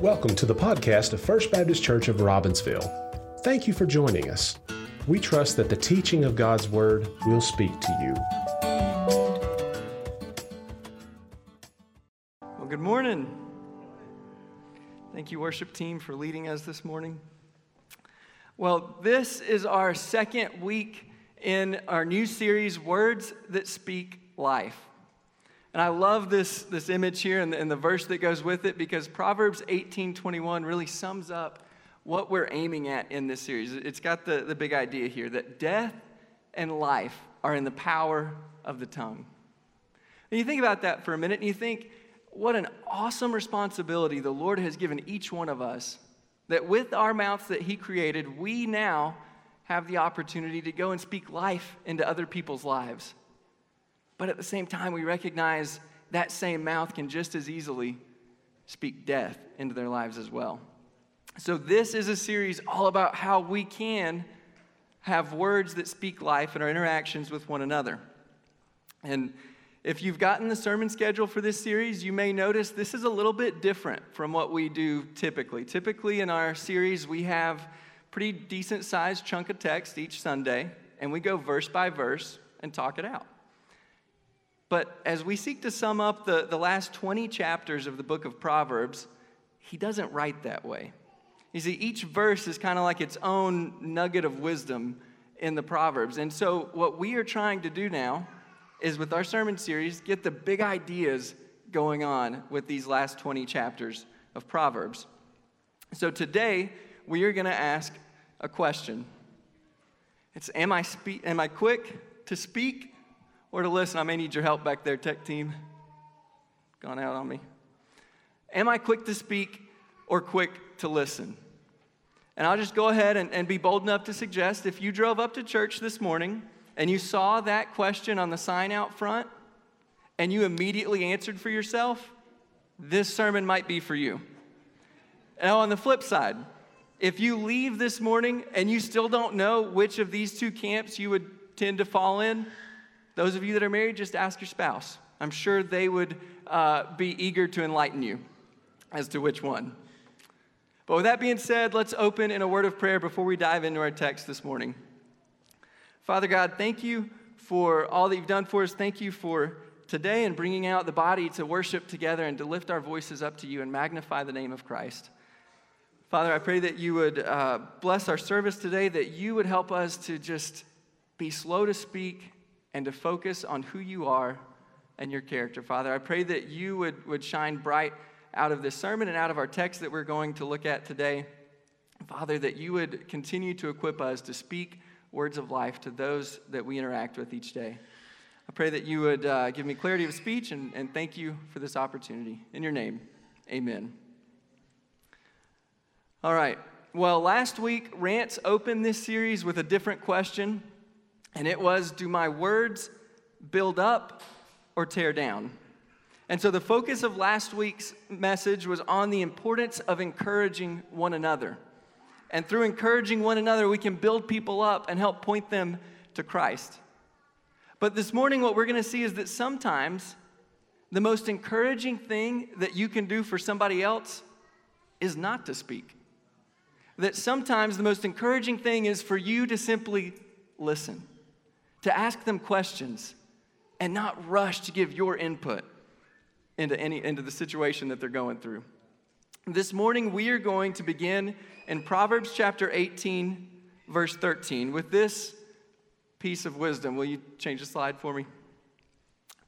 Welcome to the podcast of First Baptist Church of Robbinsville. Thank you for joining us. We trust that the teaching of God's Word will speak to you. Well, good morning. Thank you, worship team, for leading us this morning. Well, this is our second week in our new series, Words That Speak Life. And I love this, this image here and the, and the verse that goes with it because Proverbs 18 21 really sums up what we're aiming at in this series. It's got the, the big idea here that death and life are in the power of the tongue. And you think about that for a minute and you think, what an awesome responsibility the Lord has given each one of us that with our mouths that He created, we now have the opportunity to go and speak life into other people's lives. But at the same time, we recognize that same mouth can just as easily speak death into their lives as well. So, this is a series all about how we can have words that speak life in our interactions with one another. And if you've gotten the sermon schedule for this series, you may notice this is a little bit different from what we do typically. Typically, in our series, we have pretty decent sized chunk of text each Sunday, and we go verse by verse and talk it out. But as we seek to sum up the, the last 20 chapters of the book of Proverbs, he doesn't write that way. You see, each verse is kind of like its own nugget of wisdom in the Proverbs. And so, what we are trying to do now is with our sermon series, get the big ideas going on with these last 20 chapters of Proverbs. So, today, we are going to ask a question. It's Am I, spe- am I quick to speak or to listen. I may need your help back there, tech team. Gone out on me. Am I quick to speak or quick to listen? And I'll just go ahead and, and be bold enough to suggest if you drove up to church this morning and you saw that question on the sign out front and you immediately answered for yourself, this sermon might be for you. Now, on the flip side, if you leave this morning and you still don't know which of these two camps you would tend to fall in, those of you that are married, just ask your spouse. I'm sure they would uh, be eager to enlighten you as to which one. But with that being said, let's open in a word of prayer before we dive into our text this morning. Father God, thank you for all that you've done for us. Thank you for today and bringing out the body to worship together and to lift our voices up to you and magnify the name of Christ. Father, I pray that you would uh, bless our service today, that you would help us to just be slow to speak and to focus on who you are and your character. Father, I pray that you would, would shine bright out of this sermon and out of our text that we're going to look at today. Father, that you would continue to equip us to speak words of life to those that we interact with each day. I pray that you would uh, give me clarity of speech and, and thank you for this opportunity. In your name, amen. All right. Well, last week, Rants opened this series with a different question and it was Do my words build up or tear down? And so the focus of last week's message was on the importance of encouraging one another. And through encouraging one another, we can build people up and help point them to Christ. But this morning, what we're going to see is that sometimes the most encouraging thing that you can do for somebody else is not to speak. That sometimes the most encouraging thing is for you to simply listen to ask them questions and not rush to give your input into, any, into the situation that they're going through. This morning, we are going to begin in Proverbs chapter 18, verse 13, with this piece of wisdom. Will you change the slide for me?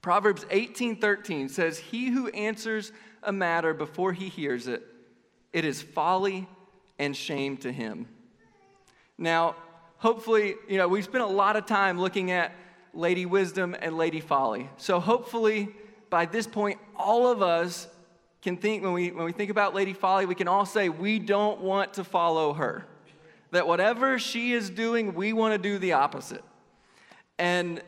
Proverbs 18, 13 says, He who answers a matter before he hears it, it is folly and shame to him. Now, hopefully, you know, we've spent a lot of time looking at Lady Wisdom and Lady Folly. So hopefully, by this point, all of us can think, when we, when we think about Lady Folly, we can all say, we don't want to follow her. That whatever she is doing, we want to do the opposite. And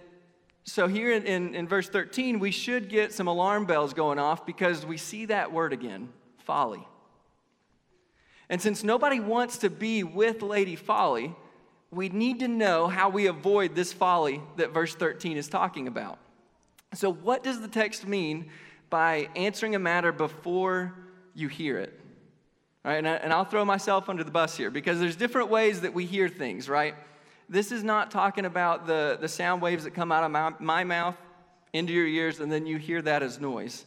so here in, in, in, verse 13, we should get some alarm bells going off because we see that word again folly. And since nobody wants to be with Lady Folly, we need to know how we avoid this folly that verse 13 is talking about. So, what does the text mean by answering a matter before you hear it? All right, and, I, and I'll throw myself under the bus here because there's different ways that we hear things, right? This is not talking about the, the sound waves that come out of my, my mouth into your ears and then you hear that as noise.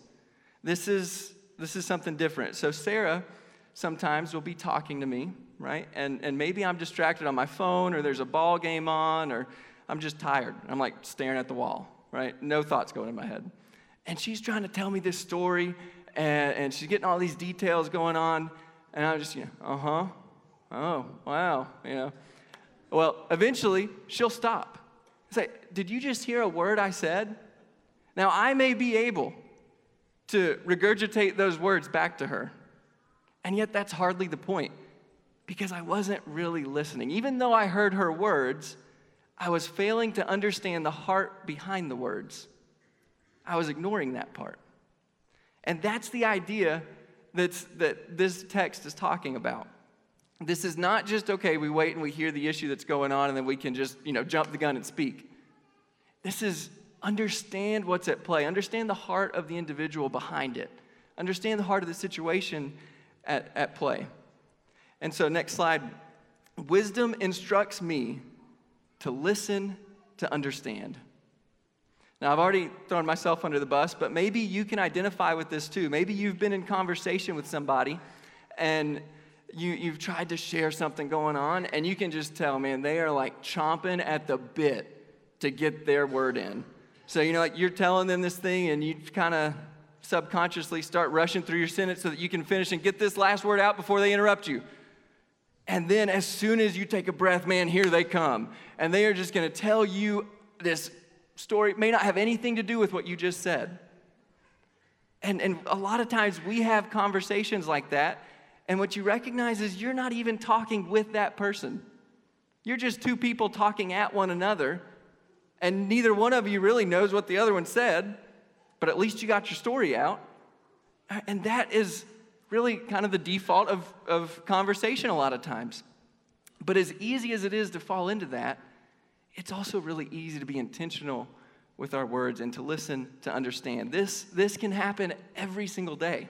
This is, this is something different. So, Sarah sometimes will be talking to me, right? And, and maybe I'm distracted on my phone or there's a ball game on or I'm just tired. I'm like staring at the wall, right? No thoughts going in my head. And she's trying to tell me this story and, and she's getting all these details going on. And I'm just, you know, uh huh. Oh, wow. You know. Well, eventually she'll stop. Say, did you just hear a word I said? Now, I may be able to regurgitate those words back to her. And yet, that's hardly the point because I wasn't really listening. Even though I heard her words, I was failing to understand the heart behind the words. I was ignoring that part. And that's the idea that's, that this text is talking about. This is not just, okay, we wait and we hear the issue that's going on and then we can just, you know, jump the gun and speak. This is understand what's at play, understand the heart of the individual behind it, understand the heart of the situation at, at play. And so, next slide. Wisdom instructs me to listen to understand. Now, I've already thrown myself under the bus, but maybe you can identify with this too. Maybe you've been in conversation with somebody and you, you've tried to share something going on, and you can just tell, man, they are like chomping at the bit to get their word in. So, you know, like you're telling them this thing, and you kind of subconsciously start rushing through your sentence so that you can finish and get this last word out before they interrupt you. And then, as soon as you take a breath, man, here they come. And they are just going to tell you this story may not have anything to do with what you just said. And, and a lot of times we have conversations like that, and what you recognize is you're not even talking with that person. You're just two people talking at one another, and neither one of you really knows what the other one said, but at least you got your story out. And that is really kind of the default of, of conversation a lot of times. But as easy as it is to fall into that, it's also really easy to be intentional with our words and to listen to understand. This, this can happen every single day.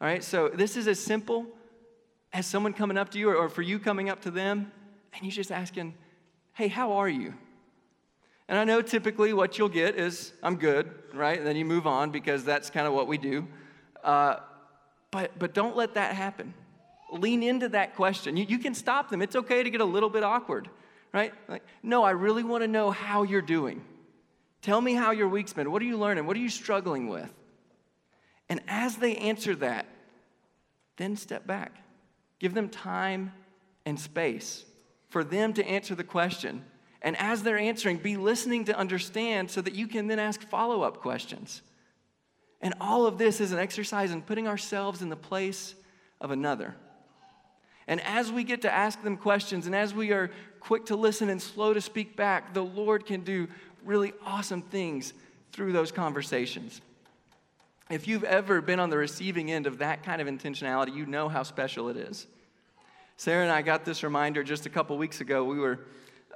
All right, so this is as simple as someone coming up to you or, or for you coming up to them and you just asking, hey, how are you? And I know typically what you'll get is, I'm good, right? And then you move on because that's kind of what we do. Uh, but, but don't let that happen. Lean into that question. You, you can stop them. It's okay to get a little bit awkward right? Like, no, I really want to know how you're doing. Tell me how your week's been. What are you learning? What are you struggling with? And as they answer that, then step back. Give them time and space for them to answer the question. And as they're answering, be listening to understand so that you can then ask follow up questions. And all of this is an exercise in putting ourselves in the place of another. And as we get to ask them questions and as we are quick to listen and slow to speak back, the Lord can do really awesome things through those conversations. If you've ever been on the receiving end of that kind of intentionality, you know how special it is. Sarah and I got this reminder just a couple weeks ago. We were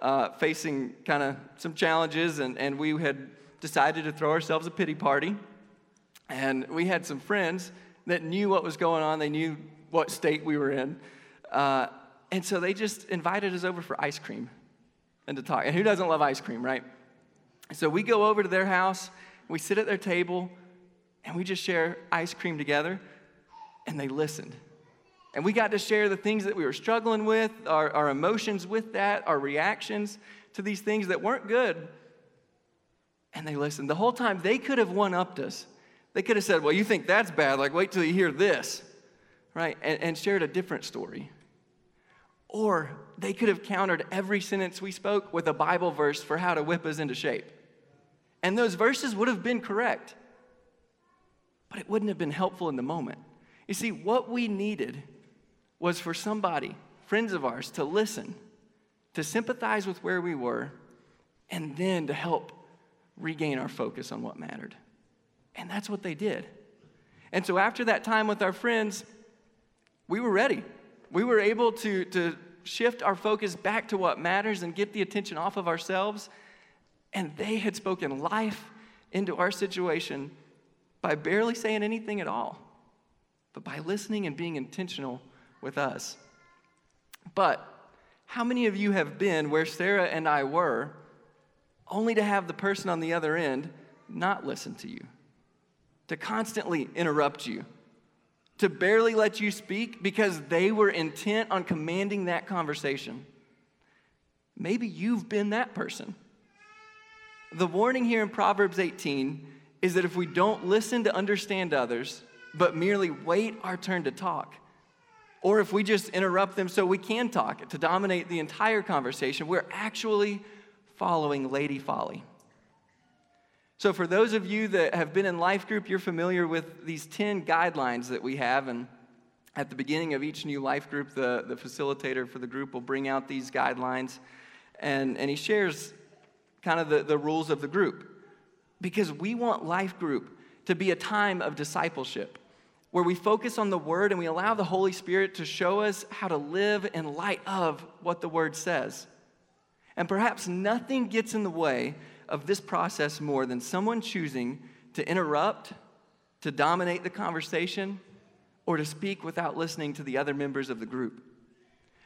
uh, facing kind of some challenges, and, and we had decided to throw ourselves a pity party. And we had some friends that knew what was going on, they knew what state we were in. Uh, and so they just invited us over for ice cream and to talk. And who doesn't love ice cream, right? So we go over to their house, we sit at their table, and we just share ice cream together. And they listened. And we got to share the things that we were struggling with, our, our emotions with that, our reactions to these things that weren't good. And they listened. The whole time, they could have one upped us. They could have said, Well, you think that's bad, like, wait till you hear this, right? And, and shared a different story. Or they could have countered every sentence we spoke with a Bible verse for how to whip us into shape. And those verses would have been correct, but it wouldn't have been helpful in the moment. You see, what we needed was for somebody, friends of ours, to listen, to sympathize with where we were, and then to help regain our focus on what mattered. And that's what they did. And so after that time with our friends, we were ready. We were able to, to shift our focus back to what matters and get the attention off of ourselves. And they had spoken life into our situation by barely saying anything at all. but by listening and being intentional with us. But how many of you have been where Sarah and I were, only to have the person on the other end not listen to you, to constantly interrupt you, to barely let you speak because they were intent on commanding that conversation? Maybe you've been that person. The warning here in Proverbs 18 is that if we don't listen to understand others, but merely wait our turn to talk, or if we just interrupt them so we can talk to dominate the entire conversation, we're actually following Lady Folly. So, for those of you that have been in life group, you're familiar with these 10 guidelines that we have. And at the beginning of each new life group, the, the facilitator for the group will bring out these guidelines and, and he shares kind of the, the rules of the group. Because we want life group to be a time of discipleship where we focus on the Word and we allow the Holy Spirit to show us how to live in light of what the Word says. And perhaps nothing gets in the way of this process more than someone choosing to interrupt, to dominate the conversation, or to speak without listening to the other members of the group.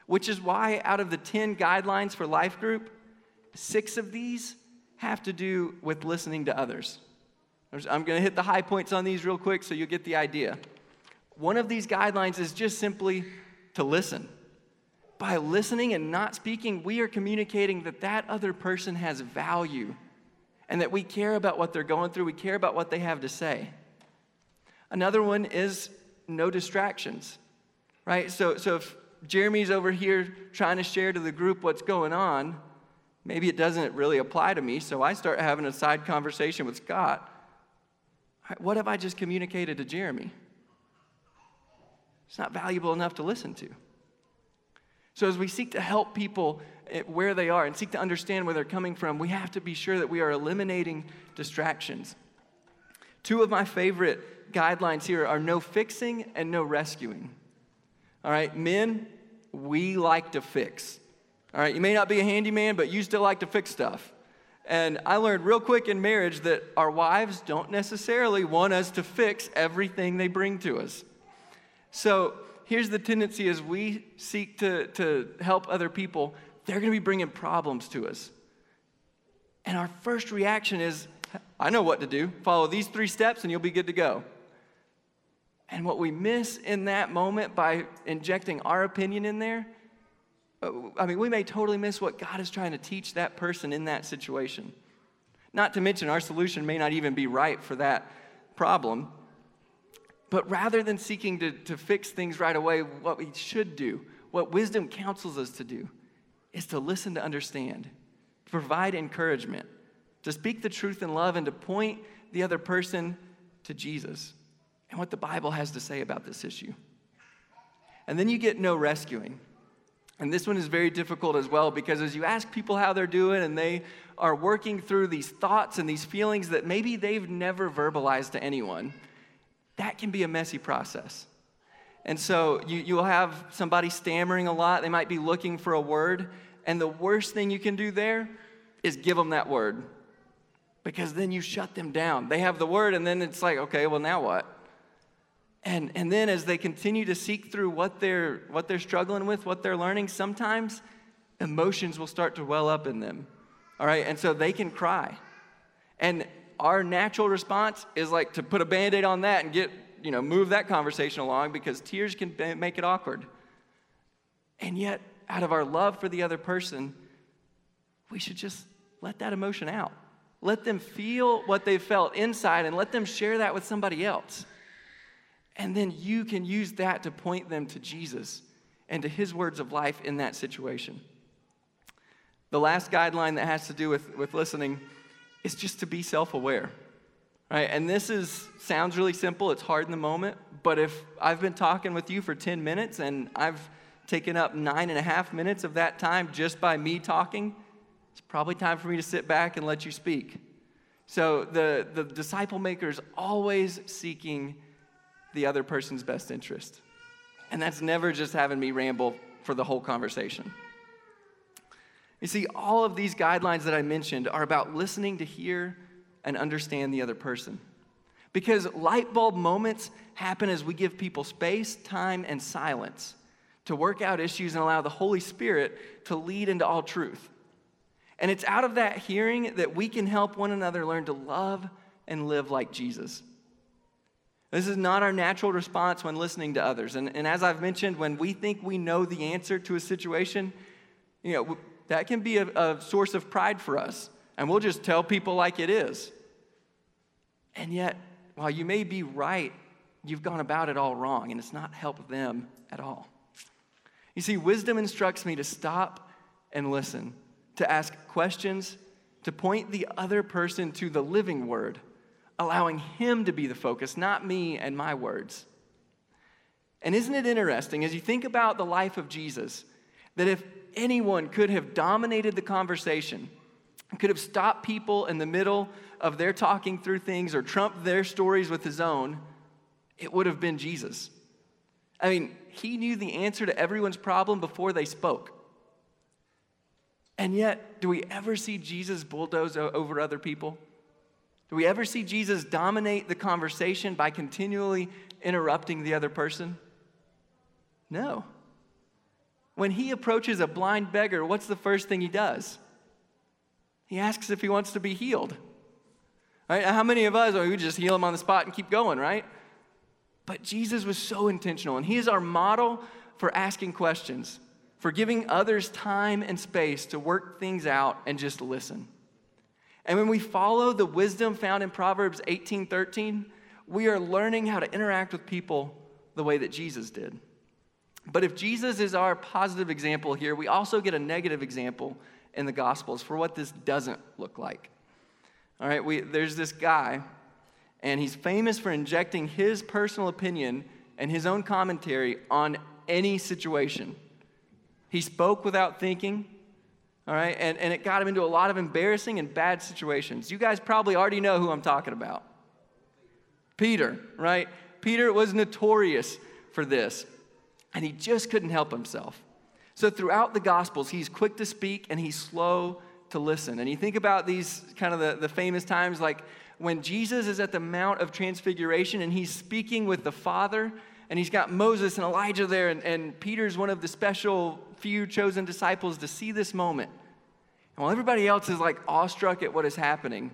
Which is why, out of the 10 guidelines for life group, six of these have to do with listening to others. I'm going to hit the high points on these real quick so you'll get the idea. One of these guidelines is just simply to listen. By listening and not speaking, we are communicating that that other person has value and that we care about what they're going through, we care about what they have to say. Another one is no distractions, right? So, so if Jeremy's over here trying to share to the group what's going on, maybe it doesn't really apply to me, so I start having a side conversation with Scott. What have I just communicated to Jeremy? It's not valuable enough to listen to. So, as we seek to help people where they are and seek to understand where they're coming from, we have to be sure that we are eliminating distractions. Two of my favorite guidelines here are no fixing and no rescuing. All right, men, we like to fix. All right, you may not be a handyman, but you still like to fix stuff. And I learned real quick in marriage that our wives don't necessarily want us to fix everything they bring to us. So here's the tendency as we seek to, to help other people, they're going to be bringing problems to us. And our first reaction is, I know what to do. Follow these three steps and you'll be good to go. And what we miss in that moment by injecting our opinion in there, uh, I mean, we may totally miss what God is trying to teach that person in that situation. Not to mention, our solution may not even be right for that problem. But rather than seeking to, to fix things right away, what we should do, what wisdom counsels us to do, is to listen to understand, to provide encouragement, to speak the truth in love, and to point the other person to Jesus and what the Bible has to say about this issue. And then you get no rescuing. And this one is very difficult as well because as you ask people how they're doing and they are working through these thoughts and these feelings that maybe they've never verbalized to anyone, that can be a messy process. And so you, you'll have somebody stammering a lot. They might be looking for a word. And the worst thing you can do there is give them that word because then you shut them down. They have the word, and then it's like, okay, well, now what? And, and then as they continue to seek through what they're, what they're struggling with, what they're learning, sometimes emotions will start to well up in them. All right, and so they can cry. And our natural response is like to put a band aid on that and get, you know, move that conversation along because tears can make it awkward. And yet, out of our love for the other person, we should just let that emotion out. Let them feel what they felt inside and let them share that with somebody else. And then you can use that to point them to Jesus and to his words of life in that situation. The last guideline that has to do with, with listening is just to be self-aware. Right? And this is sounds really simple, it's hard in the moment, but if I've been talking with you for 10 minutes and I've taken up nine and a half minutes of that time just by me talking, it's probably time for me to sit back and let you speak. So the, the disciple maker is always seeking the other person's best interest. And that's never just having me ramble for the whole conversation. You see, all of these guidelines that I mentioned are about listening to hear and understand the other person. Because light bulb moments happen as we give people space, time, and silence to work out issues and allow the Holy Spirit to lead into all truth. And it's out of that hearing that we can help one another learn to love and live like Jesus. This is not our natural response when listening to others. And, and as I've mentioned, when we think we know the answer to a situation, you know, that can be a, a source of pride for us. And we'll just tell people like it is. And yet, while you may be right, you've gone about it all wrong, and it's not helped them at all. You see, wisdom instructs me to stop and listen, to ask questions, to point the other person to the living word allowing Him to be the focus, not me and my words. And isn't it interesting as you think about the life of Jesus that if anyone could have dominated the conversation, could have stopped people in the middle of their talking through things or trumped their stories with his own, it would have been Jesus. I mean, he knew the answer to everyone's problem before they spoke. And yet, do we ever see Jesus bulldoze over other people? Do we ever see Jesus dominate the conversation by continually interrupting the other person? No. When he approaches a blind beggar, what's the first thing he does? He asks if he wants to be healed. Right? How many of us, oh, we just heal him on the spot and keep going, right? But Jesus was so intentional, and he is our model for asking questions, for giving others time and space to work things out and just listen. And when we follow the wisdom found in Proverbs 18 13, we are learning how to interact with people the way that Jesus did. But if Jesus is our positive example here, we also get a negative example in the Gospels for what this doesn't look like. All right, we, there's this guy, and he's famous for injecting his personal opinion and his own commentary on any situation. He spoke without thinking, all right? And, and it got him into a lot of embarrassing and bad situations. You guys probably already know who I'm talking about. Peter, right? Peter was notorious for this, and he just couldn't help himself. So throughout the Gospels, he's quick to speak and he's slow to listen. And you think about these kind of the, the famous times like when Jesus is at the Mount of Transfiguration and he's speaking with the Father, and he's got Moses and Elijah there, and, and Peter's one of the special few chosen disciples to see this moment. And while everybody else is like awestruck at what is happening,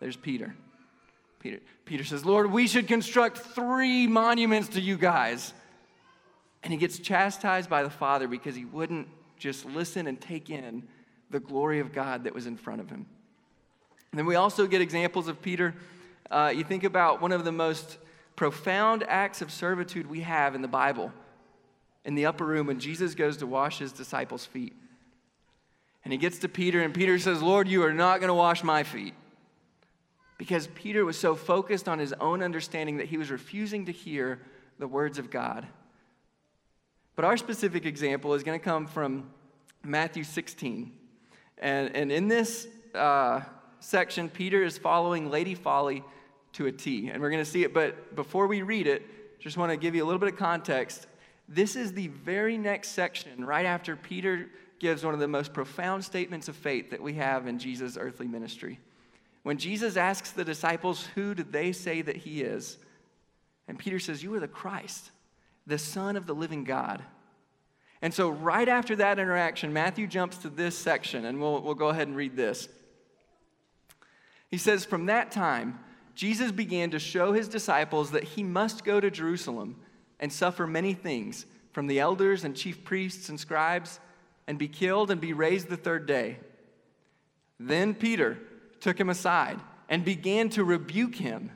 there's Peter. Peter, Peter says, Lord, we should construct three monuments to you guys. And he gets chastised by the Father because he wouldn't just listen and take in the glory of God that was in front of him. And then we also get examples of Peter. Uh, you think about one of the most profound acts of servitude we have in the Bible in the upper room when Jesus goes to wash his disciples' feet. And he gets to Peter, and Peter says, Lord, you are not going to wash my feet. Because Peter was so focused on his own understanding that he was refusing to hear the words of God. But our specific example is going to come from Matthew 16. And, and in this uh, section, Peter is following Lady Folly to a T. And we're going to see it, but before we read it, just want to give you a little bit of context. This is the very next section, right after Peter gives one of the most profound statements of faith that we have in Jesus' earthly ministry. When Jesus asks the disciples, Who did they say that he is? And Peter says, You are the Christ, the Son of the living God. And so, right after that interaction, Matthew jumps to this section, and we'll, we'll go ahead and read this. He says, From that time, Jesus began to show his disciples that he must go to Jerusalem and suffer many things from the elders and chief priests and scribes and be killed and be raised the third day. Then Peter took him aside and began to rebuke him,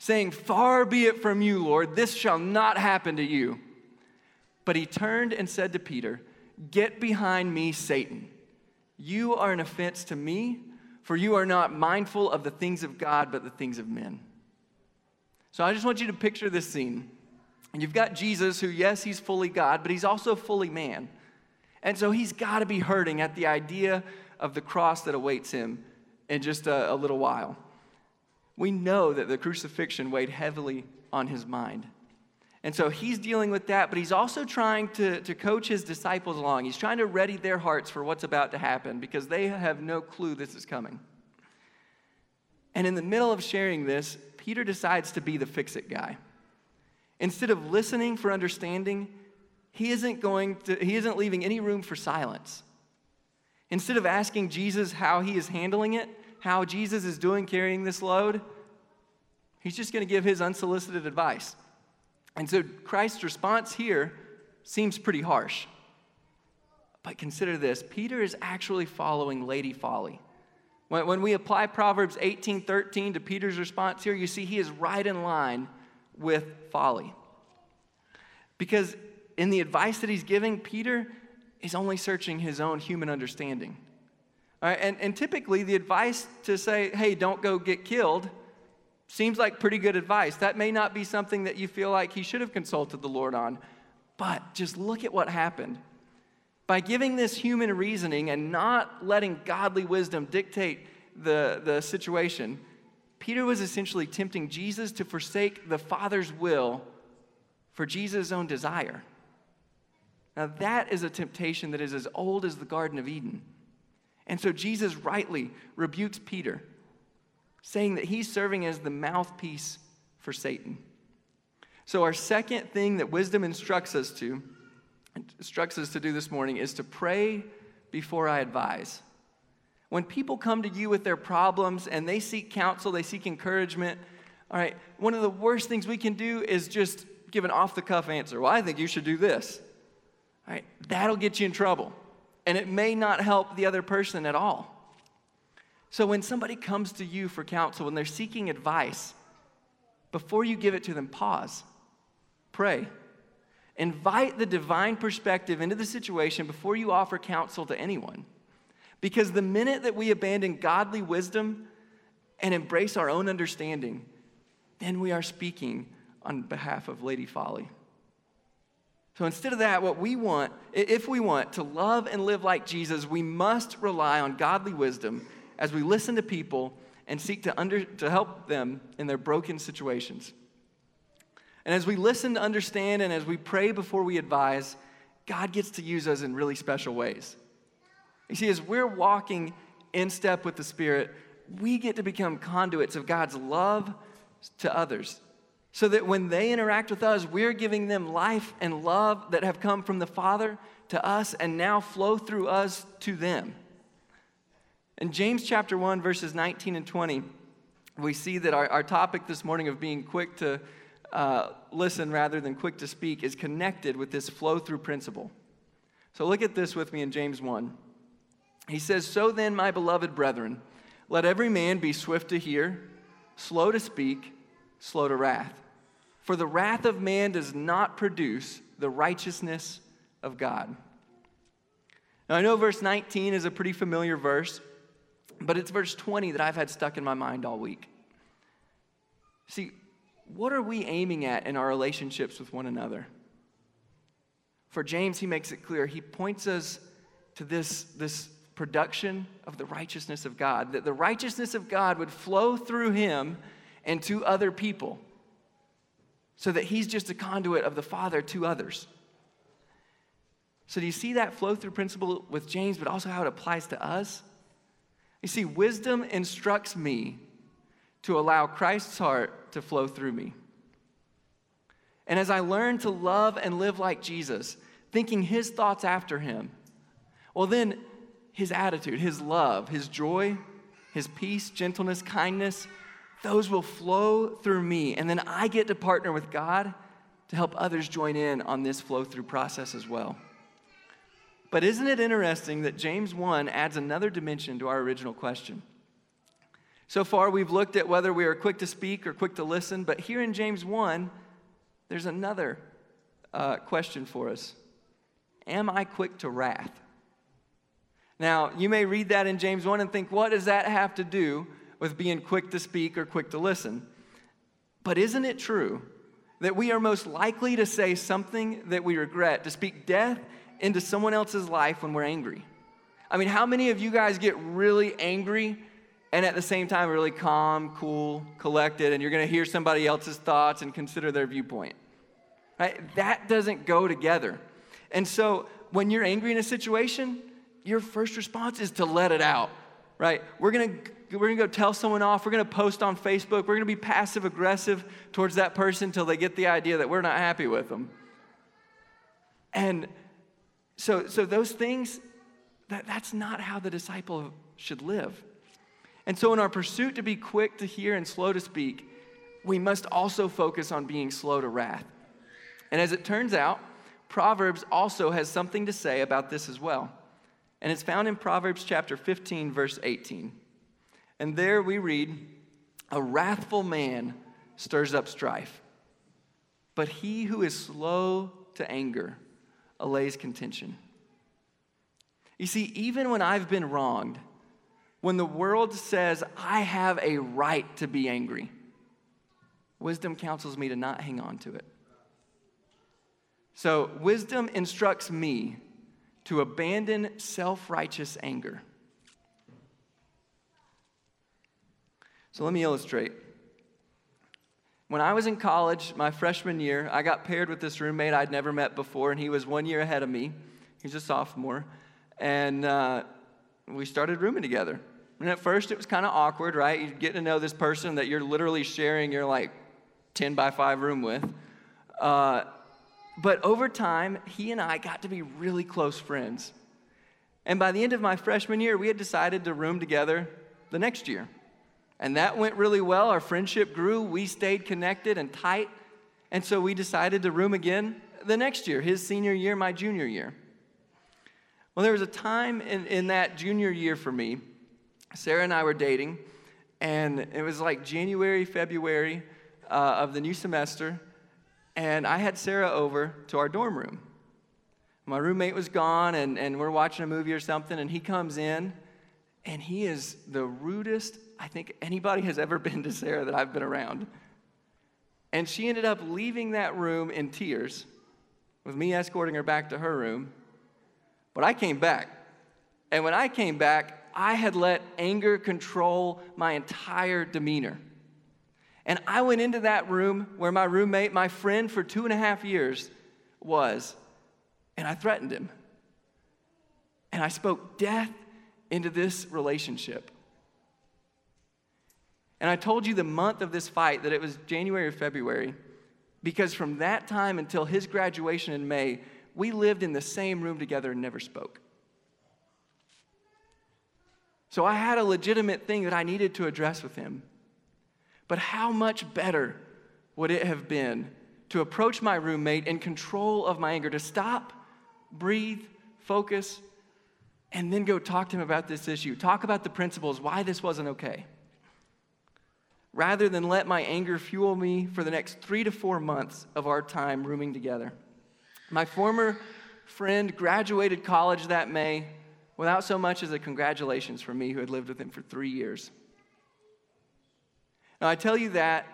saying, Far be it from you, Lord, this shall not happen to you. But he turned and said to Peter, Get behind me, Satan. You are an offense to me for you are not mindful of the things of God, but the things of men. So I just want you to picture this scene. And you've got Jesus, who, yes, he's fully God, but he's also fully man. And so he's got to be hurting at the idea of the cross that awaits him in just a, a little while. We know that the crucifixion weighed heavily on his mind. And so he's dealing with that, but he's also trying to, to coach his disciples along. He's trying to ready their hearts for what's about to happen because they have no clue this is coming. And in the middle of sharing this, Peter decides to be the fix it guy. Instead of listening for understanding, he isn't going to, he isn't leaving any room for silence. Instead of asking Jesus how he is handling it, how Jesus is doing carrying this load, he's just going to give his unsolicited advice. And so Christ's response here seems pretty harsh. But consider this Peter is actually following Lady Folly. When, when we apply Proverbs 18 13 to Peter's response here, you see he is right in line with folly. Because in the advice that he's giving, Peter is only searching his own human understanding. And, and typically, the advice to say, hey, don't go get killed, seems like pretty good advice. That may not be something that you feel like he should have consulted the Lord on, but just look at what happened. By giving this human reasoning and not letting godly wisdom dictate the, the situation, Peter was essentially tempting Jesus to forsake the Father's will for Jesus' own desire. Now, that is a temptation that is as old as the Garden of Eden. And so Jesus rightly rebukes Peter, saying that he's serving as the mouthpiece for Satan. So, our second thing that wisdom instructs us to, instructs us to do this morning is to pray before I advise. When people come to you with their problems and they seek counsel, they seek encouragement, all right, one of the worst things we can do is just give an off the cuff answer. Well, I think you should do this. All right, that'll get you in trouble. And it may not help the other person at all. So when somebody comes to you for counsel, when they're seeking advice, before you give it to them, pause, pray. Invite the divine perspective into the situation before you offer counsel to anyone. Because the minute that we abandon godly wisdom and embrace our own understanding, then we are speaking on behalf of Lady Folly. So instead of that, what we want, if we want to love and live like Jesus, we must rely on godly wisdom as we listen to people and seek to, under, to help them in their broken situations. And as we listen to understand and as we pray before we advise, God gets to use us in really special ways. You see, as we're walking in step with the Spirit, we get to become conduits of God's love to others so that when they interact with us, we're giving them life and love that have come from the Father to us and now flow through us to them. In James chapter 1, verses 19 and 20, we see that our, our topic this morning of being quick to uh, listen rather than quick to speak is connected with this flow through principle. So look at this with me in James 1. He says, So then, my beloved brethren, let every man be swift to hear, slow to speak, slow to wrath. For the wrath of man does not produce the righteousness of God. Now, I know verse 19 is a pretty familiar verse, but it's verse 20 that I've had stuck in my mind all week. See, what are we aiming at in our relationships with one another? For James, he makes it clear. He points us to this, this production of the righteousness of God, that the righteousness of God would flow through him and to other people, so that he's just a conduit of the Father to others. So, do you see that flow through principle with James, but also how it applies to us? You see, wisdom instructs me to allow Christ's heart to flow through me. And as I learn to love and live like Jesus, thinking his thoughts after him, well, then his attitude, his love, his joy, his peace, gentleness, kindness, those will flow through me. And then I get to partner with God to help others join in on this flow through process as well. But isn't it interesting that James 1 adds another dimension to our original question? So far, we've looked at whether we are quick to speak or quick to listen, but here in James 1, there's another uh, question for us Am I quick to wrath? Now, you may read that in James 1 and think, what does that have to do with being quick to speak or quick to listen. But isn't it true that we are most likely to say something that we regret, to speak death into someone else's life when we're angry? I mean, how many of you guys get really angry and at the same time really calm, cool, collected, and you're to hear somebody else's thoughts and consider their viewpoint? Right? That doesn't go together. And so when you're angry in a situation, your first response is to let it out, right? We're going to we're go tell someone off. We're gonna post on Facebook. We're gonna be passive aggressive towards that person until they get the idea that we're not happy with them. And so, so those things, that, that's not how the disciple should live. And so, in our pursuit to be quick to hear and slow to speak, we must also focus on being slow to wrath. And as it turns out, Proverbs also has something to say about this as well. And it's found in Proverbs chapter 15, verse 18. And there we read, A wrathful man stirs up strife, but he who is slow to anger allays contention. You see, even when I've been wronged, when the world says I have a right to be angry, wisdom counsels me to not hang on to it. So, wisdom instructs me to abandon self righteous anger. So, let me illustrate. When I was in college, my freshman year, I got paired with this roommate I'd never met before, and he was one year ahead of me. He's a sophomore. And uh, we started rooming together. And at first, it was kind of awkward, right? You get to know this person that you're literally sharing your like 10 by 5 room with. Uh, but over time, he and I got to be really close friends. And by the end of my freshman year, we had decided to room together the next year. And that went really well. Our friendship grew. We stayed connected and tight. And so we decided to room again the next year, his senior year, my junior year. Well, there was a time in, in that junior year for me, Sarah and I were dating, and it was like January, February uh, of the new semester and I had Sarah over to our dorm room. My roommate was gone, and, and we're watching a movie or something, and he comes in, and he is the rudest I think anybody has ever been to Sarah that I've been around. And she ended up leaving that room in tears, with me escorting her back to her room. But I came back. And when I came back, I had let anger control my entire demeanor. And I went into that room where my roommate, my friend for two and a half years, was, and I threatened him. And I spoke death into this relationship. And I told you the month of this fight that it was January or February, because from that time until his graduation in May, we lived in the same room together and never spoke. So I had a legitimate thing that I needed to address with him. But how much better would it have been to approach my roommate in control of my anger, to stop, breathe, focus, and then go talk to him about this issue, talk about the principles, why this wasn't okay. Rather than let my anger fuel me for the next three to four months of our time rooming together. My former friend graduated college that May without so much as a congratulations from me, who had lived with him for three years. Now, I tell you that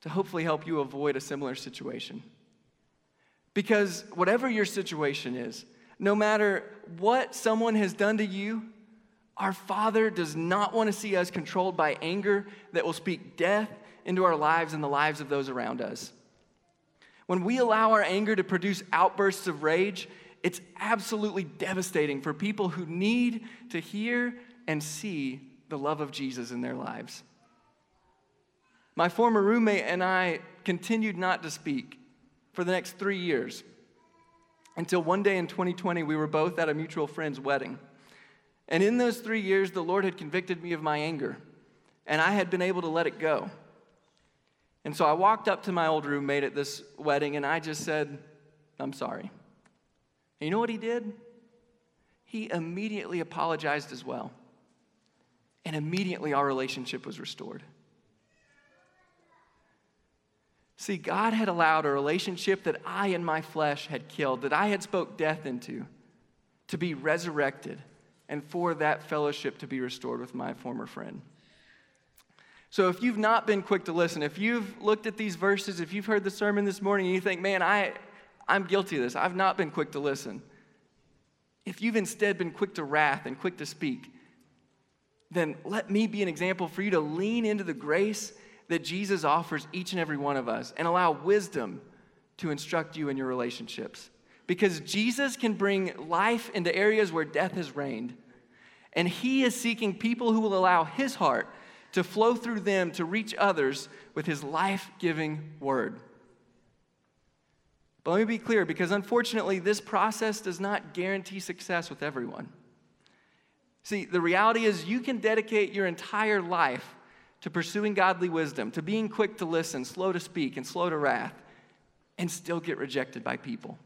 to hopefully help you avoid a similar situation. Because whatever your situation is, no matter what someone has done to you, our Father does not want to see us controlled by anger that will speak death into our lives and the lives of those around us. When we allow our anger to produce outbursts of rage, it's absolutely devastating for people who need to hear and see the love of Jesus in their lives. My former roommate and I continued not to speak for the next three years until one day in 2020, we were both at a mutual friend's wedding. And in those three years, the Lord had convicted me of my anger, and I had been able to let it go. And so I walked up to my old roommate at this wedding, and I just said, I'm sorry. And you know what he did? He immediately apologized as well. And immediately our relationship was restored. See, God had allowed a relationship that I and my flesh had killed, that I had spoke death into, to be resurrected, and for that fellowship to be restored with my former friend. So if you've not been quick to listen, if you've looked at these verses, if you've heard the sermon this morning and you think, man, I, I'm guilty of this, I've not been quick to listen. If you've instead been quick to wrath and quick to speak, then let me be an example for you to lean into the grace that Jesus offers each and every one of us and allow wisdom to instruct you in your relationships. Because Jesus can bring life into areas where death has reigned. And He is seeking people who will allow His heart to flow through them to reach others with His life giving word. But let me be clear because unfortunately, this process does not guarantee success with everyone. See, the reality is you can dedicate your entire life to pursuing godly wisdom, to being quick to listen, slow to speak, and slow to wrath, and still get rejected by people,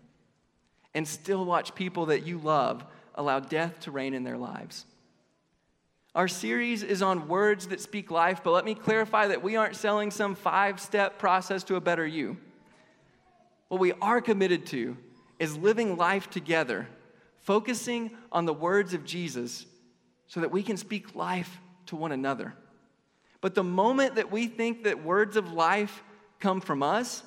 and still watch people that you love allow death to reign in their lives. Our series is on words that speak life, but let me clarify that we aren't selling some five step process to a better you. What we are committed to is living life together, focusing on the words of Jesus so that we can speak life to one another. But the moment that we think that words of life come from us,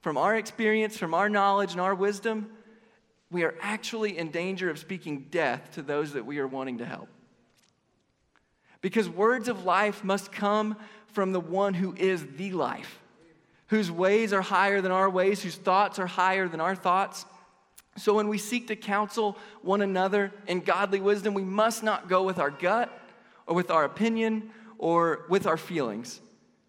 from our experience, from our knowledge and our wisdom, we are actually in danger of speaking death to those that we are wanting to help. Because words of life must come from the one who is the life whose ways are higher than our ways, whose thoughts are higher than our thoughts. So when we seek to counsel one another in godly wisdom, we must not go with our gut or with our opinion or with our feelings.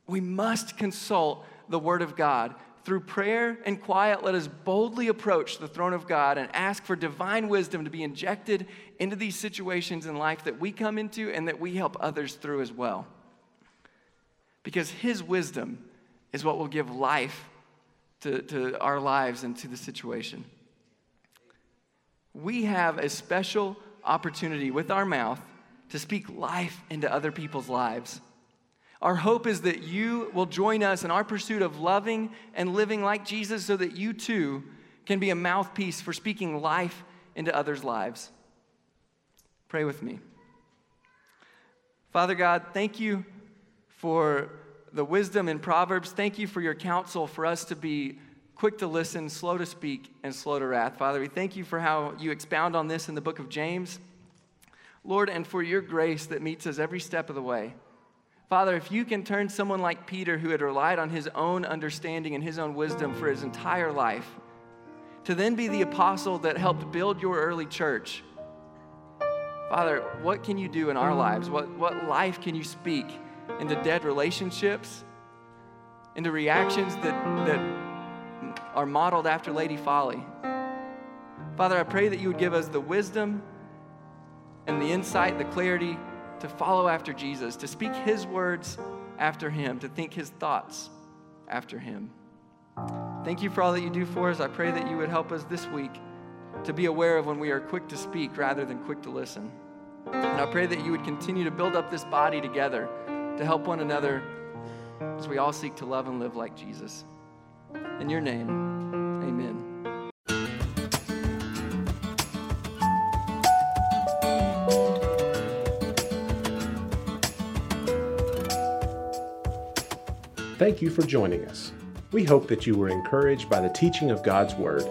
We must consult the Word of God. Through prayer and quiet, let us boldly approach the throne of God and ask for divine wisdom to be injected into these situations in life that we come into and that we help others through as well. Because His wisdom is what will give life to, to our lives and to the situation. We have a special opportunity with our mouth to speak life into other people's lives. Our hope is that you will join us in our pursuit of loving and living like Jesus so that you too can be a mouthpiece for speaking life into others' lives. Pray with me. Father God, thank you for the wisdom in Proverbs. Thank you for your counsel for us to be quick to listen, slow to speak, and slow to wrath. Father, we thank you for how you expound on this in the book of James. Lord, and for your grace that meets us every step of the way. Father, if you can turn someone like Peter, who had relied on his own understanding and his own wisdom for his entire life, to then be the apostle that helped build your early church, Father, what can you do in our lives? What, what life can you speak into dead relationships, into reactions that, that are modeled after Lady Folly. Father, I pray that you would give us the wisdom and the insight, the clarity to follow after Jesus, to speak his words after him, to think his thoughts after him. Thank you for all that you do for us. I pray that you would help us this week to be aware of when we are quick to speak rather than quick to listen. And I pray that you would continue to build up this body together to help one another as we all seek to love and live like Jesus. In your name, Thank you for joining us. We hope that you were encouraged by the teaching of God's Word.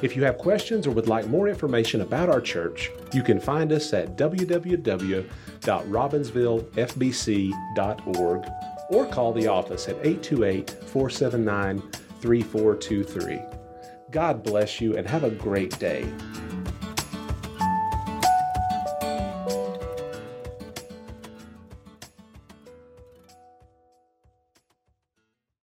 If you have questions or would like more information about our church, you can find us at www.robbinsvillefbc.org or call the office at 828 479 3423. God bless you and have a great day.